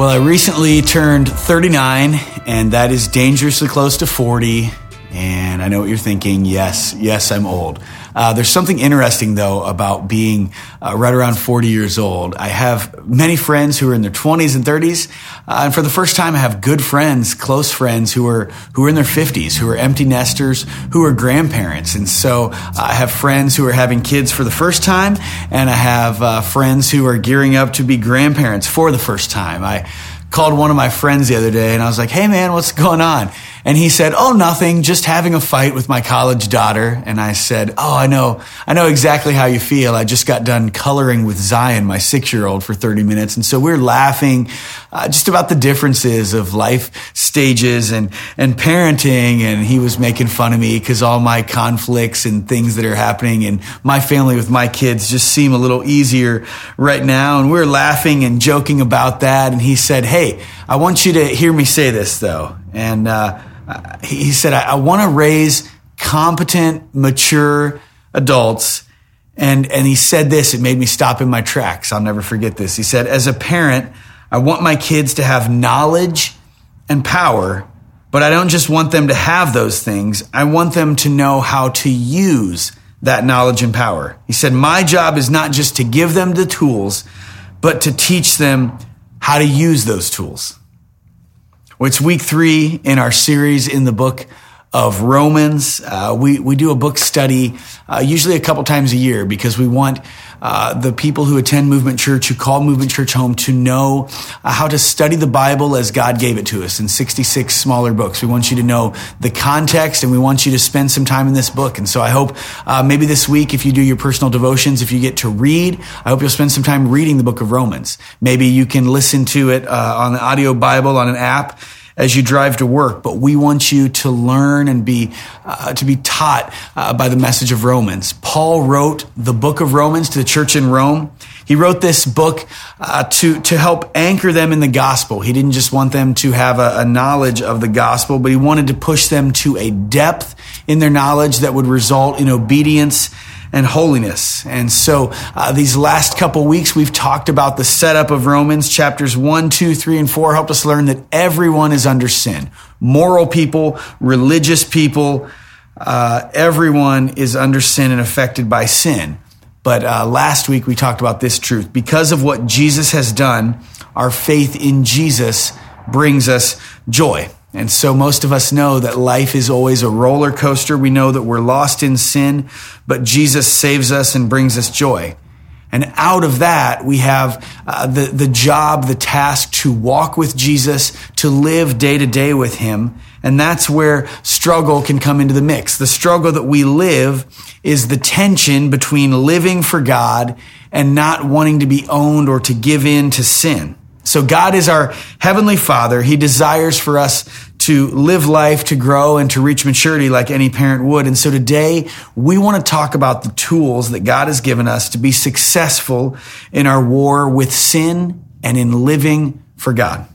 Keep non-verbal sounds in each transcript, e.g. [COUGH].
Well, I recently turned 39, and that is dangerously close to 40. And I know what you're thinking. Yes, yes, I'm old. Uh, there's something interesting though about being uh, right around 40 years old. I have many friends who are in their 20s and 30s, uh, and for the first time, I have good friends, close friends who are who are in their 50s, who are empty nesters, who are grandparents. And so uh, I have friends who are having kids for the first time, and I have uh, friends who are gearing up to be grandparents for the first time. I called one of my friends the other day and I was like, Hey man, what's going on? And he said, Oh, nothing, just having a fight with my college daughter. And I said, Oh, I know, I know exactly how you feel. I just got done coloring with Zion, my six year old, for 30 minutes. And so we're laughing uh, just about the differences of life stages and, and parenting. And he was making fun of me because all my conflicts and things that are happening in my family with my kids just seem a little easier right now. And we're laughing and joking about that. And he said, Hey, I want you to hear me say this though. And, uh, he said, I, I want to raise competent, mature adults. And, and he said this, it made me stop in my tracks. I'll never forget this. He said, as a parent, I want my kids to have knowledge and power, but I don't just want them to have those things. I want them to know how to use that knowledge and power. He said, my job is not just to give them the tools, but to teach them how to use those tools. Well, it's week three in our series in the book of Romans. Uh, we, we do a book study uh, usually a couple times a year because we want uh, the people who attend Movement Church, who call Movement Church home, to know uh, how to study the Bible as God gave it to us in 66 smaller books. We want you to know the context and we want you to spend some time in this book. And so I hope uh, maybe this week, if you do your personal devotions, if you get to read, I hope you'll spend some time reading the book of Romans. Maybe you can listen to it uh, on the audio Bible on an app as you drive to work, but we want you to learn and be uh, to be taught uh, by the message of Romans. Paul wrote the book of Romans to the church in Rome. He wrote this book uh, to to help anchor them in the gospel. He didn't just want them to have a, a knowledge of the gospel, but he wanted to push them to a depth in their knowledge that would result in obedience and holiness. And so uh, these last couple weeks, we've talked about the setup of Romans chapters one, two, three, and four helped us learn that everyone is under sin. Moral people, religious people, uh, everyone is under sin and affected by sin. But uh, last week we talked about this truth. Because of what Jesus has done, our faith in Jesus brings us joy. And so most of us know that life is always a roller coaster. We know that we're lost in sin, but Jesus saves us and brings us joy. And out of that, we have uh, the, the job, the task to walk with Jesus, to live day to day with him. And that's where struggle can come into the mix. The struggle that we live is the tension between living for God and not wanting to be owned or to give in to sin. So God is our heavenly father. He desires for us to live life, to grow, and to reach maturity like any parent would. And so today we want to talk about the tools that God has given us to be successful in our war with sin and in living for God.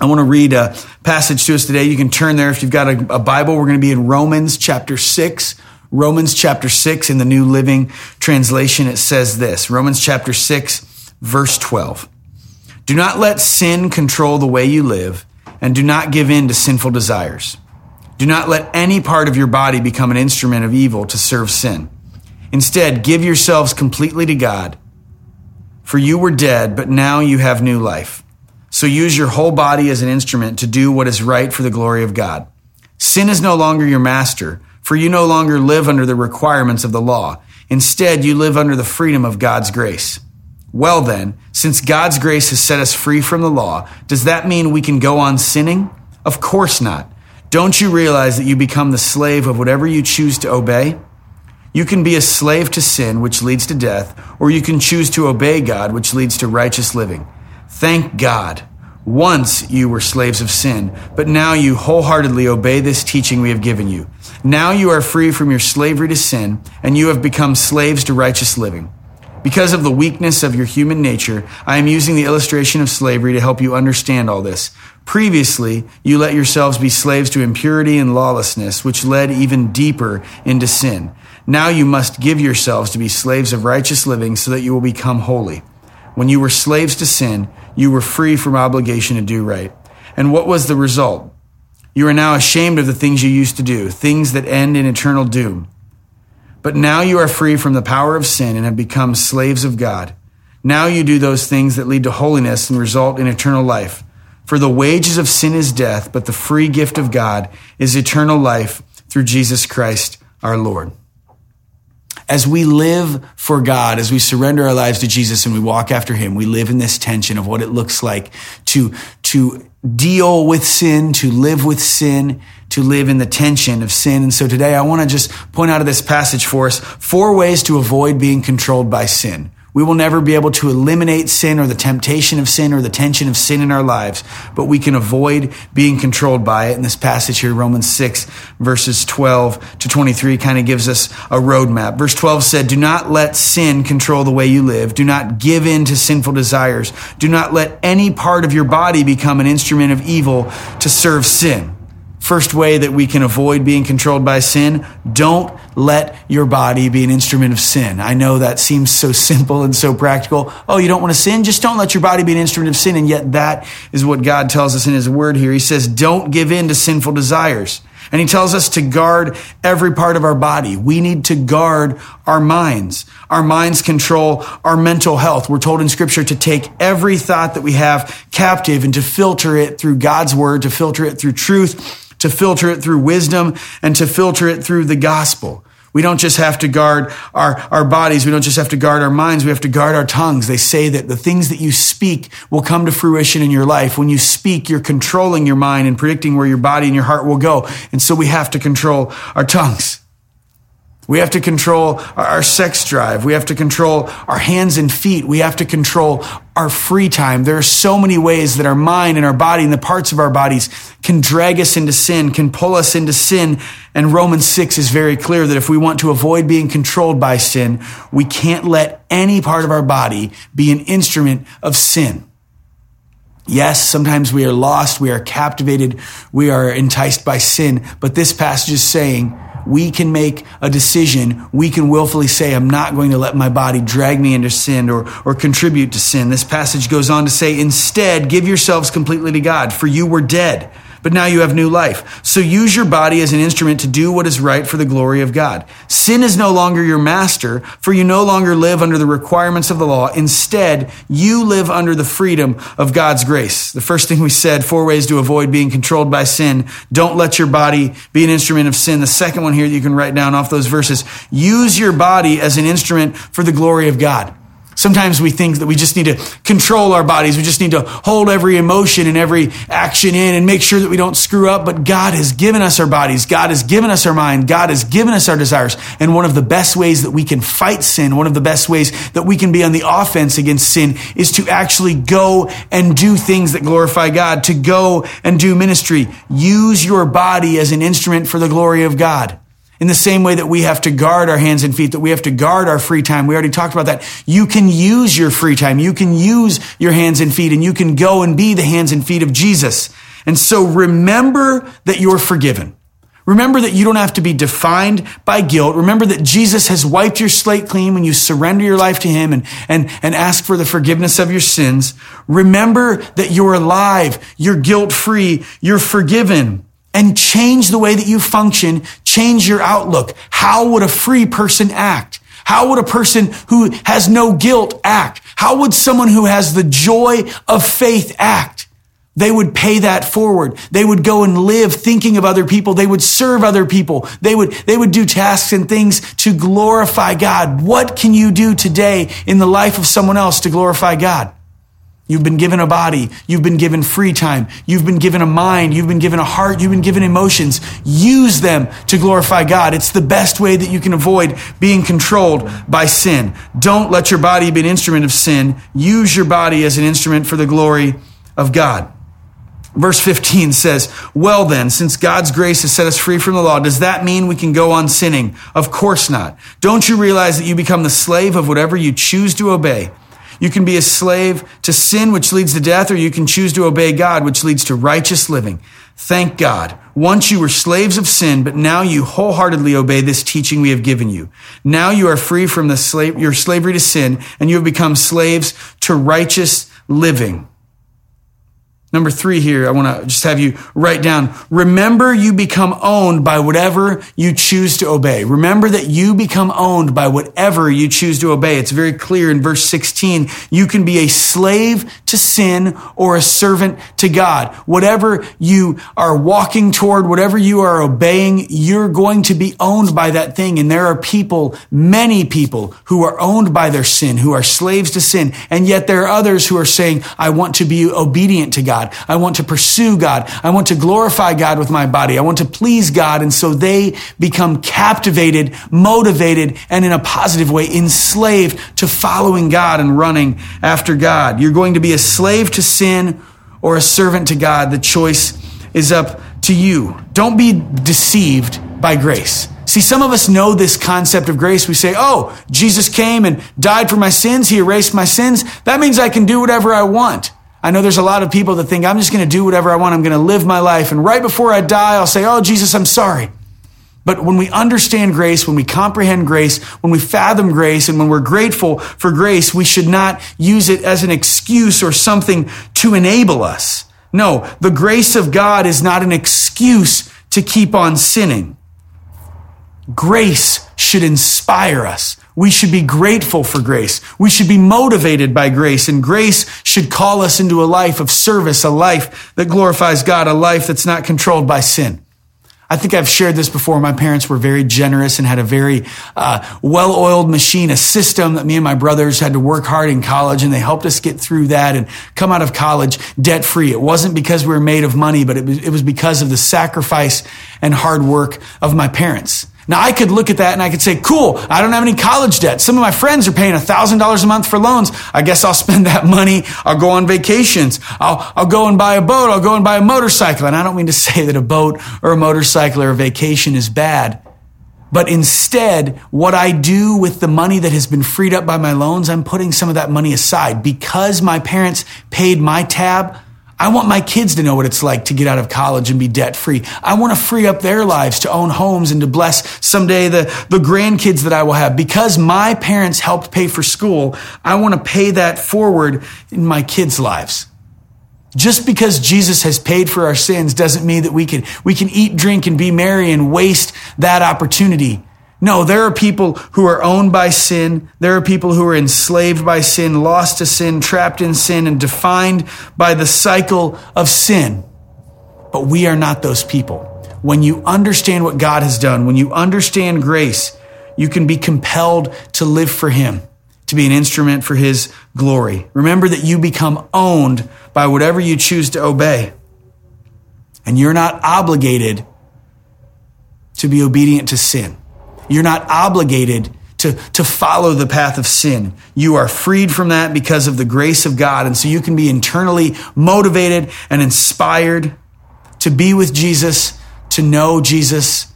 I want to read a passage to us today. You can turn there if you've got a, a Bible. We're going to be in Romans chapter 6. Romans chapter 6 in the New Living Translation. It says this Romans chapter 6, verse 12. Do not let sin control the way you live, and do not give in to sinful desires. Do not let any part of your body become an instrument of evil to serve sin. Instead, give yourselves completely to God. For you were dead, but now you have new life. So use your whole body as an instrument to do what is right for the glory of God. Sin is no longer your master, for you no longer live under the requirements of the law. Instead, you live under the freedom of God's grace. Well, then, since God's grace has set us free from the law, does that mean we can go on sinning? Of course not. Don't you realize that you become the slave of whatever you choose to obey? You can be a slave to sin, which leads to death, or you can choose to obey God, which leads to righteous living. Thank God. Once you were slaves of sin, but now you wholeheartedly obey this teaching we have given you. Now you are free from your slavery to sin, and you have become slaves to righteous living. Because of the weakness of your human nature, I am using the illustration of slavery to help you understand all this. Previously, you let yourselves be slaves to impurity and lawlessness, which led even deeper into sin. Now you must give yourselves to be slaves of righteous living so that you will become holy. When you were slaves to sin, you were free from obligation to do right. And what was the result? You are now ashamed of the things you used to do, things that end in eternal doom. But now you are free from the power of sin and have become slaves of God. Now you do those things that lead to holiness and result in eternal life. For the wages of sin is death, but the free gift of God is eternal life through Jesus Christ our Lord. As we live for God, as we surrender our lives to Jesus and we walk after Him, we live in this tension of what it looks like to, to deal with sin, to live with sin, to live in the tension of sin. And so today I want to just point out of this passage for us four ways to avoid being controlled by sin. We will never be able to eliminate sin or the temptation of sin or the tension of sin in our lives, but we can avoid being controlled by it. And this passage here, Romans 6 verses 12 to 23 kind of gives us a roadmap. Verse 12 said, do not let sin control the way you live. Do not give in to sinful desires. Do not let any part of your body become an instrument of evil to serve sin. First way that we can avoid being controlled by sin, don't let your body be an instrument of sin. I know that seems so [LAUGHS] simple and so practical. Oh, you don't want to sin? Just don't let your body be an instrument of sin. And yet that is what God tells us in his word here. He says, don't give in to sinful desires. And he tells us to guard every part of our body. We need to guard our minds. Our minds control our mental health. We're told in scripture to take every thought that we have captive and to filter it through God's word, to filter it through truth to filter it through wisdom and to filter it through the gospel. We don't just have to guard our, our bodies. We don't just have to guard our minds. We have to guard our tongues. They say that the things that you speak will come to fruition in your life. When you speak, you're controlling your mind and predicting where your body and your heart will go. And so we have to control our tongues. We have to control our sex drive. We have to control our hands and feet. We have to control our free time. There are so many ways that our mind and our body and the parts of our bodies can drag us into sin, can pull us into sin. And Romans 6 is very clear that if we want to avoid being controlled by sin, we can't let any part of our body be an instrument of sin. Yes, sometimes we are lost, we are captivated, we are enticed by sin, but this passage is saying, we can make a decision. We can willfully say, I'm not going to let my body drag me into sin or, or contribute to sin. This passage goes on to say, instead, give yourselves completely to God, for you were dead but now you have new life. So use your body as an instrument to do what is right for the glory of God. Sin is no longer your master, for you no longer live under the requirements of the law. Instead, you live under the freedom of God's grace. The first thing we said, four ways to avoid being controlled by sin. Don't let your body be an instrument of sin. The second one here that you can write down off those verses, use your body as an instrument for the glory of God. Sometimes we think that we just need to control our bodies. We just need to hold every emotion and every action in and make sure that we don't screw up. But God has given us our bodies. God has given us our mind. God has given us our desires. And one of the best ways that we can fight sin, one of the best ways that we can be on the offense against sin is to actually go and do things that glorify God, to go and do ministry. Use your body as an instrument for the glory of God. In the same way that we have to guard our hands and feet, that we have to guard our free time. We already talked about that. You can use your free time. You can use your hands and feet and you can go and be the hands and feet of Jesus. And so remember that you're forgiven. Remember that you don't have to be defined by guilt. Remember that Jesus has wiped your slate clean when you surrender your life to Him and, and, and ask for the forgiveness of your sins. Remember that you're alive. You're guilt free. You're forgiven and change the way that you function, change your outlook. How would a free person act? How would a person who has no guilt act? How would someone who has the joy of faith act? they would pay that forward. They would go and live thinking of other people. They would serve other people. They would, they would do tasks and things to glorify God. What can you do today in the life of someone else to glorify God? You've been given a body. You've been given free time. You've been given a mind. You've been given a heart. You've been given emotions. Use them to glorify God. It's the best way that you can avoid being controlled by sin. Don't let your body be an instrument of sin. Use your body as an instrument for the glory of God. Verse 15 says, Well then, since God's grace has set us free from the law, does that mean we can go on sinning? Of course not. Don't you realize that you become the slave of whatever you choose to obey? You can be a slave to sin, which leads to death, or you can choose to obey God, which leads to righteous living. Thank God. Once you were slaves of sin, but now you wholeheartedly obey this teaching we have given you. Now you are free from the slave, your slavery to sin, and you have become slaves to righteous living. Number three here, I want to just have you write down. Remember you become owned by whatever you choose to obey. Remember that you become owned by whatever you choose to obey. It's very clear in verse 16. You can be a slave to sin or a servant to God. Whatever you are walking toward, whatever you are obeying, you're going to be owned by that thing. And there are people, many people who are owned by their sin, who are slaves to sin. And yet there are others who are saying, I want to be obedient to God. God. I want to pursue God. I want to glorify God with my body. I want to please God. And so they become captivated, motivated, and in a positive way, enslaved to following God and running after God. You're going to be a slave to sin or a servant to God. The choice is up to you. Don't be deceived by grace. See, some of us know this concept of grace. We say, oh, Jesus came and died for my sins. He erased my sins. That means I can do whatever I want. I know there's a lot of people that think I'm just going to do whatever I want. I'm going to live my life. And right before I die, I'll say, Oh, Jesus, I'm sorry. But when we understand grace, when we comprehend grace, when we fathom grace, and when we're grateful for grace, we should not use it as an excuse or something to enable us. No, the grace of God is not an excuse to keep on sinning. Grace should inspire us. We should be grateful for grace. We should be motivated by grace and grace should call us into a life of service, a life that glorifies God, a life that's not controlled by sin. I think I've shared this before. My parents were very generous and had a very uh, well-oiled machine, a system that me and my brothers had to work hard in college, and they helped us get through that and come out of college debt-free. It wasn't because we were made of money, but it was, it was because of the sacrifice and hard work of my parents. Now I could look at that and I could say, cool, I don't have any college debt. Some of my friends are paying $1,000 a month for loans. I guess I'll spend [LAUGHS] that money. I'll go on vacations. I'll, I'll go and buy a boat. I'll go and buy a motorcycle. And I don't mean to [LAUGHS] say that a boat or a motorcycle or a vacation is bad. But instead, what I do with the money that has been freed up by my loans, I'm putting some of that money aside because my parents paid my tab. I want my kids to know what it's like to get out of college and be debt free. I want to free up their lives to own homes and to bless someday the, the grandkids that I will have. Because my parents helped pay for school, I want to pay that forward in my kids' lives. Just because Jesus has paid for our sins doesn't mean that we can, we can eat, drink, and be merry and waste that opportunity. No, there are people who are owned by sin. There are people who are enslaved by sin, lost to sin, trapped in sin, and defined by the cycle of sin. But we are not those people. When you understand what God has done, when you understand grace, you can be compelled to live for Him, to be an instrument for His glory. Remember that you become owned by whatever you choose to obey. And you're not obligated to be obedient to sin. You're not obligated to, to follow the path of sin. You are freed from that because of the grace of God. And so you can be internally motivated and inspired to be with Jesus, to know Jesus,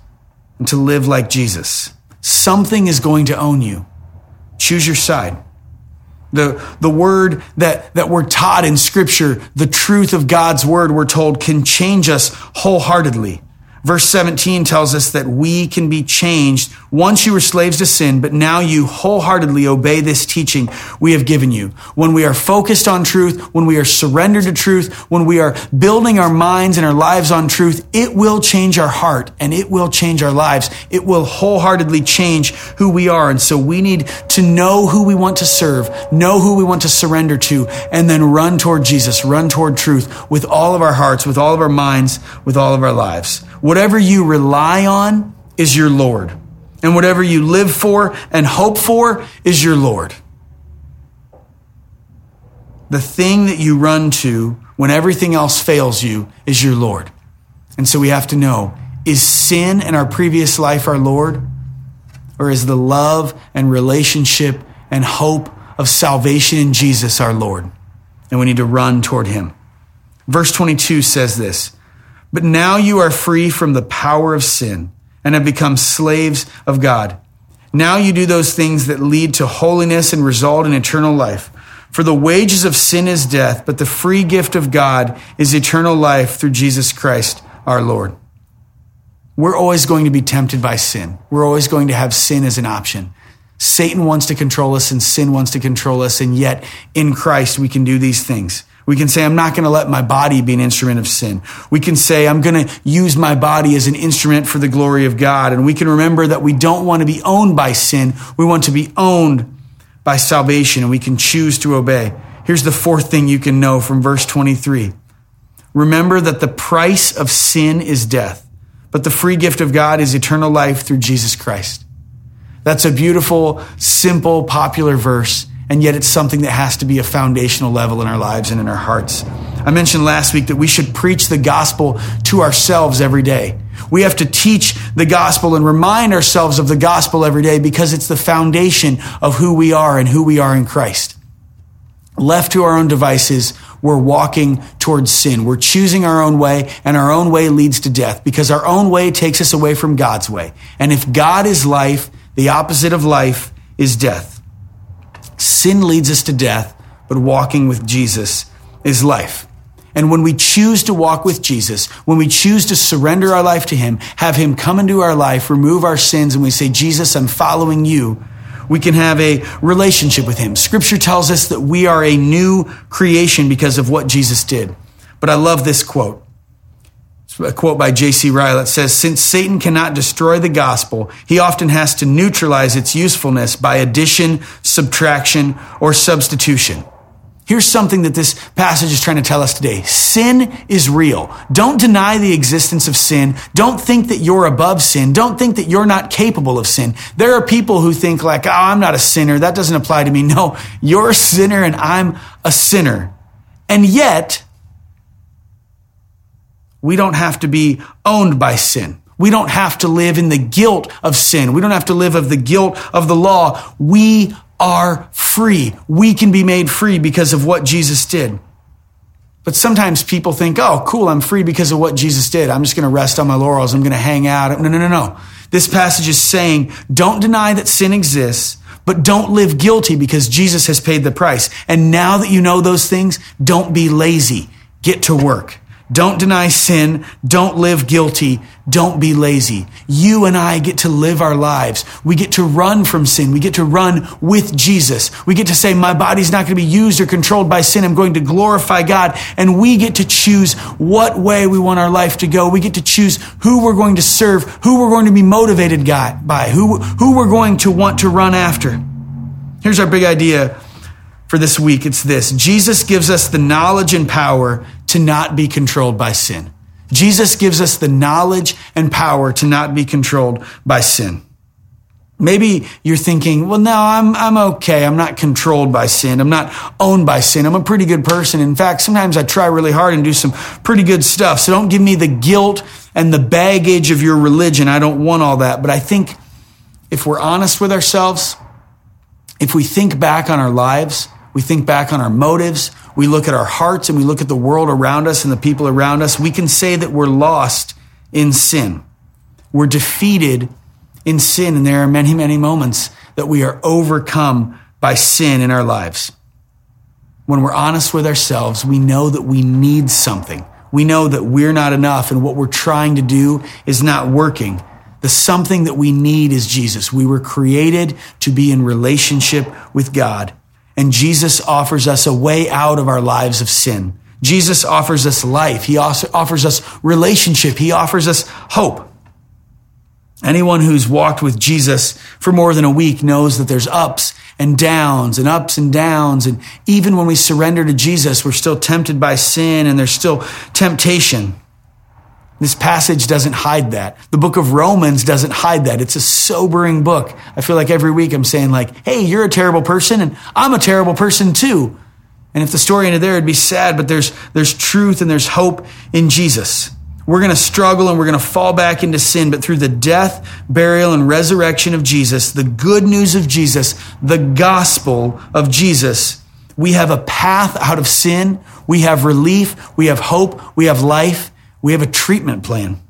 and to live like Jesus. Something is going to own you. Choose your side. The, the word that, that we're taught in scripture, the truth of God's word, we're told, can change us wholeheartedly. Verse 17 tells us that we can be changed Once you were slaves to sin, but now you wholeheartedly obey this teaching we have given you. When we are focused on truth, when we are surrendered to truth, when we are building our minds and our lives on truth, it will change our heart and it will change our lives. It will wholeheartedly change who we are. And so we need to know who we want to serve, know who we want to surrender to, and then run toward Jesus, run toward truth with all of our hearts, with all of our minds, with all of our lives. Whatever you rely on is your Lord. And whatever you live for and hope for is your Lord. The thing that you run to when everything else fails you is your Lord. And so we have to know is sin in our previous life our Lord? Or is the love and relationship and hope of salvation in Jesus our Lord? And we need to run toward him. Verse 22 says this But now you are free from the power of sin and have become slaves of God. Now you do those things that lead to holiness and result in eternal life. For the wages of sin is death, but the free gift of God is eternal life through Jesus Christ our Lord. We're always going to be tempted by sin. We're always going to have sin as an option. Satan wants to control us and sin wants to control us, and yet in Christ we can do these things. We can say, I'm not going to let my body be an instrument of sin. We can say, I'm going to use my body as an instrument for the glory of God. And we can remember that we don't want to be owned by sin. We want to be owned by salvation and we can choose to obey. Here's the fourth thing you can know from verse 23. Remember that the price of sin is death, but the free gift of God is eternal life through Jesus Christ. That's a beautiful, simple, popular verse and yet it's something that has to be a foundational level in our lives and in our hearts. I mentioned last week that we should preach the gospel to ourselves every day. We have to teach the gospel and remind ourselves of the gospel every day because it's the foundation of who we are and who we are in Christ. Left to our own devices, we're walking towards sin. We're choosing our own way, and our own way leads to death because our own way takes us away from God's way. And if God is life, the opposite of life is death. Sin leads us to death, but walking with Jesus is life. And when we choose to walk with Jesus, when we choose to surrender our life to Him, have Him come into our life, remove our sins, and we say, Jesus, I'm following you, we can have a relationship with Him. Scripture tells us that we are a new creation because of what Jesus did. But I love this quote a quote by J.C. Ryle that says, Since Satan cannot destroy the gospel, he often has to neutralize its usefulness by addition, subtraction, or substitution. Here's something that this passage is trying to tell us today. Sin is real. Don't deny the existence of sin. Don't think that you're above sin. Don't think that you're not capable of sin. There are people who think like, oh, I'm not a sinner. That doesn't apply to me. [LAUGHS] No, you're a sinner and I'm a sinner. And yet, we don't have to be owned by sin. We don't have to live in the guilt of sin. We don't have to live of the guilt of the law. We are free. We can be made free because of what Jesus did. But sometimes people think, oh, cool, I'm free because of what Jesus did. I'm just going to rest on my laurels. I'm going to hang out. No, no, no, no. This passage is saying, don't deny that sin exists, but don't live guilty because Jesus has paid the price. And now that you know those things, don't be lazy. Get to work. Don't deny sin. Don't live guilty. Don't be lazy. You and I get to live our lives. We get to run from sin. We get to run with Jesus. We get to say, my body's not going to be used or controlled by sin. I'm going to glorify God. And we get to choose what way we want our life to go. We get to choose who we're going to serve, who we're going to be motivated by, who, who we're going to want to run after. Here's our big idea for this week. It's this. Jesus gives us the knowledge and power to not be controlled by sin. Jesus gives us the knowledge and power to not be controlled by sin. Maybe you're thinking, well, no, I'm, I'm okay. I'm not controlled by sin. I'm not owned by sin. I'm a pretty good person. In fact, sometimes I try really hard and do some pretty good stuff. So don't give me the guilt and the baggage of your religion. I don't want all that. But I think if we're honest with ourselves, if we think back on our lives, we think back on our motives, we look at our hearts and we look at the world around us and the people around us, we can say that we're lost in sin. We're defeated in sin. And there are many, many moments that we are overcome by sin in our lives. When we're honest with ourselves, we know that we need something. We know that we're not enough and what we're trying to do is not working. The something that we need is Jesus. We were created to be in relationship with God. And Jesus offers us a way out of our lives of sin. Jesus offers us life. He offers us relationship. He offers us hope. Anyone who's walked with Jesus for more than a week knows that there's ups and downs and ups and downs. And even when we surrender to Jesus, we're still tempted by sin and there's still temptation. This passage doesn't hide that. The book of Romans doesn't hide that. It's a sobering book. I feel like every week I'm saying like, Hey, you're a terrible person and I'm a terrible person too. And if the story ended there, it'd be sad, but there's, there's truth and there's hope in Jesus. We're going to struggle and we're going to fall back into sin, but through the death, burial, and resurrection of Jesus, the good news of Jesus, the gospel of Jesus, we have a path out of sin. We have relief. We have hope. We have life. We have a treatment plan.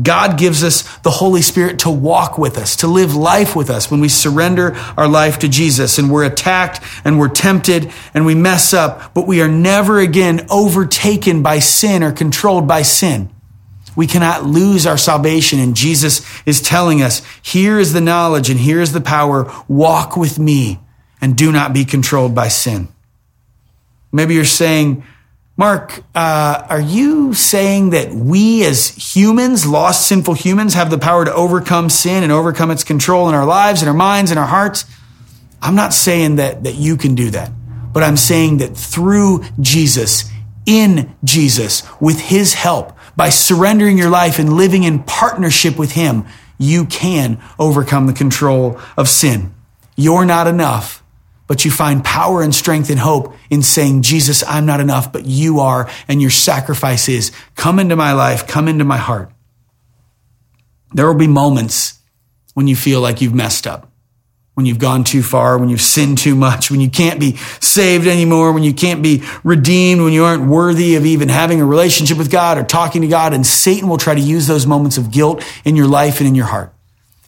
God gives us the Holy Spirit to walk with us, to live life with us when we surrender our life to Jesus and we're attacked and we're tempted and we mess up, but we are never again overtaken by sin or controlled by sin. We cannot lose our salvation. And Jesus is telling us, here is the knowledge and here is the power. Walk with me and do not be controlled by sin. Maybe you're saying, Mark, uh, are you saying that we as humans, lost sinful humans, have the power to overcome sin and overcome its control in our lives and our minds and our hearts? I'm not saying that, that you can do that, but I'm saying that through Jesus, in Jesus, with his help, by surrendering your life and living in partnership with him, you can overcome the control of sin. You're not enough but you find power and strength and hope in saying, Jesus, I'm not enough, but you are, and your sacrifice is come into my life, come into my heart. There will be moments when you feel like you've messed up, when you've gone too far, when you've sinned too much, when you can't be saved anymore, when you can't be redeemed, when you aren't worthy of even having a relationship with God or talking to God. And Satan will try to use those moments of guilt in your life and in your heart.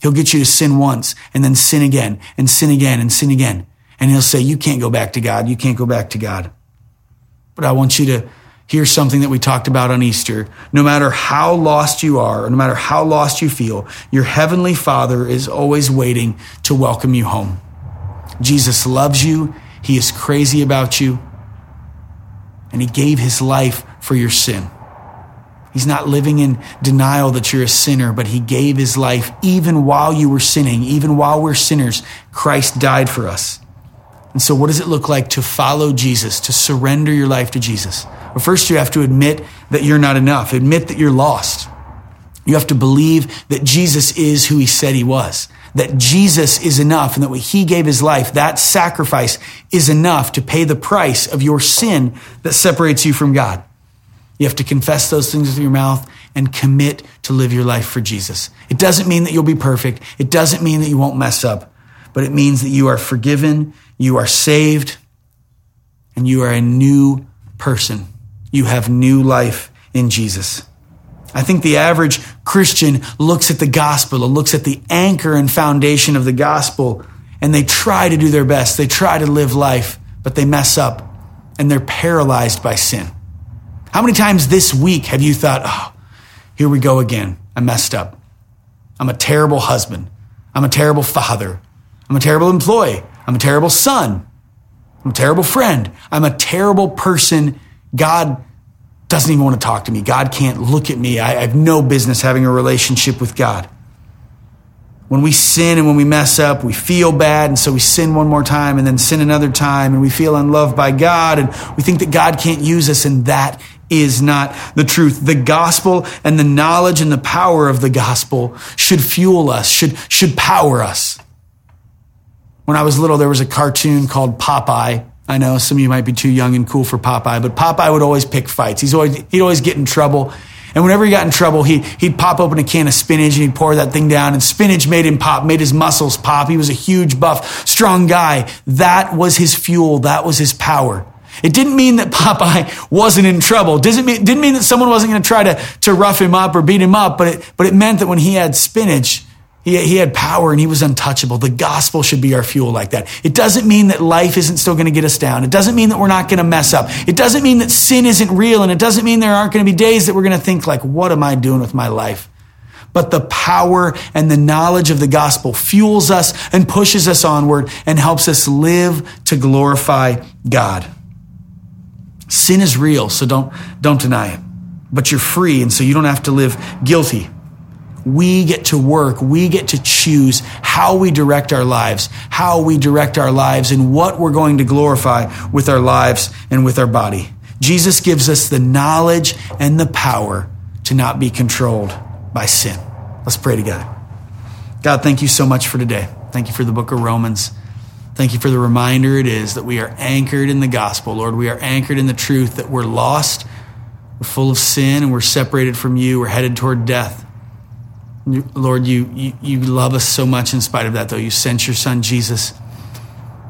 He'll get you to sin once and then sin again and sin again and sin again. And he'll say, You can't go back to God. You can't go back to God. But I want you to hear something that we talked about on Easter. No matter how lost you are, or no matter how lost you feel, your heavenly Father is always waiting to welcome you home. Jesus loves you. He is crazy about you. And he gave his life for your sin. He's not living in denial that you're a sinner, but he gave his life even while you were sinning, even while we're sinners. Christ died for us. And so, what does it look like to follow Jesus, to surrender your life to Jesus? Well, first, you have to admit that you're not enough, admit that you're lost. You have to believe that Jesus is who he said he was, that Jesus is enough, and that what he gave his life, that sacrifice is enough to pay the price of your sin that separates you from God. You have to confess those things with your mouth and commit to live your life for Jesus. It doesn't mean that you'll be perfect. It doesn't mean that you won't mess up, but it means that you are forgiven you are saved and you are a new person. You have new life in Jesus. I think the average Christian looks at the gospel looks at the anchor and foundation of the gospel and they try to do their best. They try to live life, but they mess up and they're paralyzed by sin. How many times this week have you thought, oh, here we go again. I messed up. I'm a terrible husband. I'm a terrible father. I'm a terrible employee. I'm a terrible son. I'm a terrible friend. I'm a terrible person. God doesn't even want to talk to me. God can't look at me. I, have no business having a relationship with God. When we sin and when we mess up, we feel bad. And so we sin one more time and then sin another time and we feel unloved by God and we think that God can't use us. And that is not the truth. The gospel and the knowledge and the power of the gospel should fuel us, should, should power us. When I was little, there was a cartoon called Popeye. I know some of you might be too young and cool for Popeye, but Popeye would always pick fights. He's always, he'd always get in trouble. And whenever he got in trouble, he, he'd pop open a can of spinach and he'd pour that thing down and spinach made him pop, made his muscles pop. He was a huge, buff, strong guy. That was his fuel. That was his power. It didn't mean that [LAUGHS] Popeye wasn't in trouble. Doesn't mean, didn't mean that someone wasn't going to try to, to rough him up or beat him up, but it, but it meant that when he had spinach, he, he had power and he was untouchable. The gospel should be our fuel like that. It doesn't mean that life isn't still going to get us down. It doesn't mean that we're not going to mess up. It doesn't mean that sin isn't real. And it doesn't mean there aren't going to be days that we're going to think like, what am I doing with my life? but the power and the knowledge of the gospel fuels us and pushes us onward and helps us live to glorify God. Sin is real, so don't, don't deny it. But you're free, and so you don't have to live guilty. We get to work. We get to choose how we direct our lives, how we direct our lives, and what we're going to glorify with our lives and with our body. Jesus gives us the knowledge and the power to not be controlled by sin. Let's pray together. God, thank you so much for today. Thank you for the book of Romans. Thank you for the reminder it is that we are anchored in the gospel. Lord, we are anchored in the truth that we're lost, we're full of sin, and we're separated from you. We're headed toward death. Lord, you, you, you love us so much in spite of that, though. You sent your son, Jesus.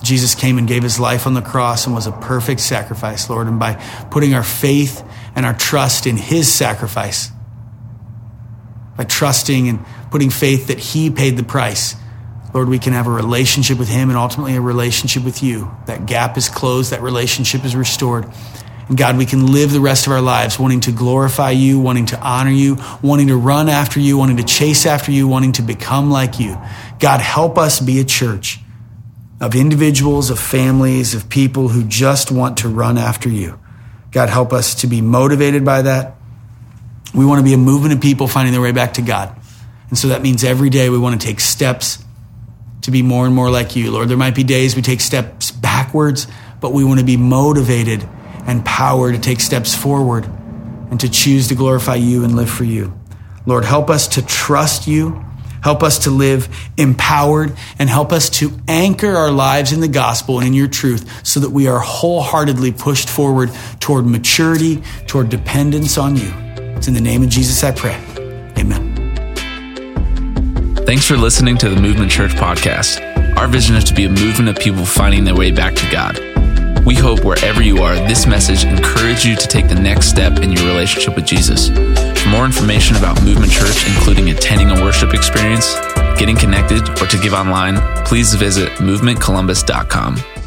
Jesus came and gave his life on the cross and was a perfect sacrifice, Lord. And by putting our faith and our trust in his sacrifice, by trusting and putting faith that he paid the price, Lord, we can have a relationship with him and ultimately a relationship with you. That gap is closed, that relationship is restored. God, we can live the rest of our lives wanting to glorify you, wanting to honor you, wanting to run after you, wanting to chase after you, wanting to become like you. God, help us be a church of individuals, of families, of people who just want to run after you. God, help us to be motivated by that. We want to be a movement of people finding their way back to God. And so that means every day we want to take steps to be more and more like you, Lord. There might be days we take steps backwards, but we want to be motivated and power to take steps forward and to choose to glorify you and live for you. Lord, help us to trust you. Help us to live empowered and help us to anchor our lives in the gospel and in your truth so that we are wholeheartedly pushed forward toward maturity, toward dependence on you. It's in the name of Jesus I pray. Amen. Thanks for listening to the Movement Church podcast. Our vision is to be a movement of people finding their way back to God. We hope wherever you are, this message encouraged you to take the next step in your relationship with Jesus. For more information about Movement Church, including attending a worship experience, getting connected, or to give online, please visit movementcolumbus.com.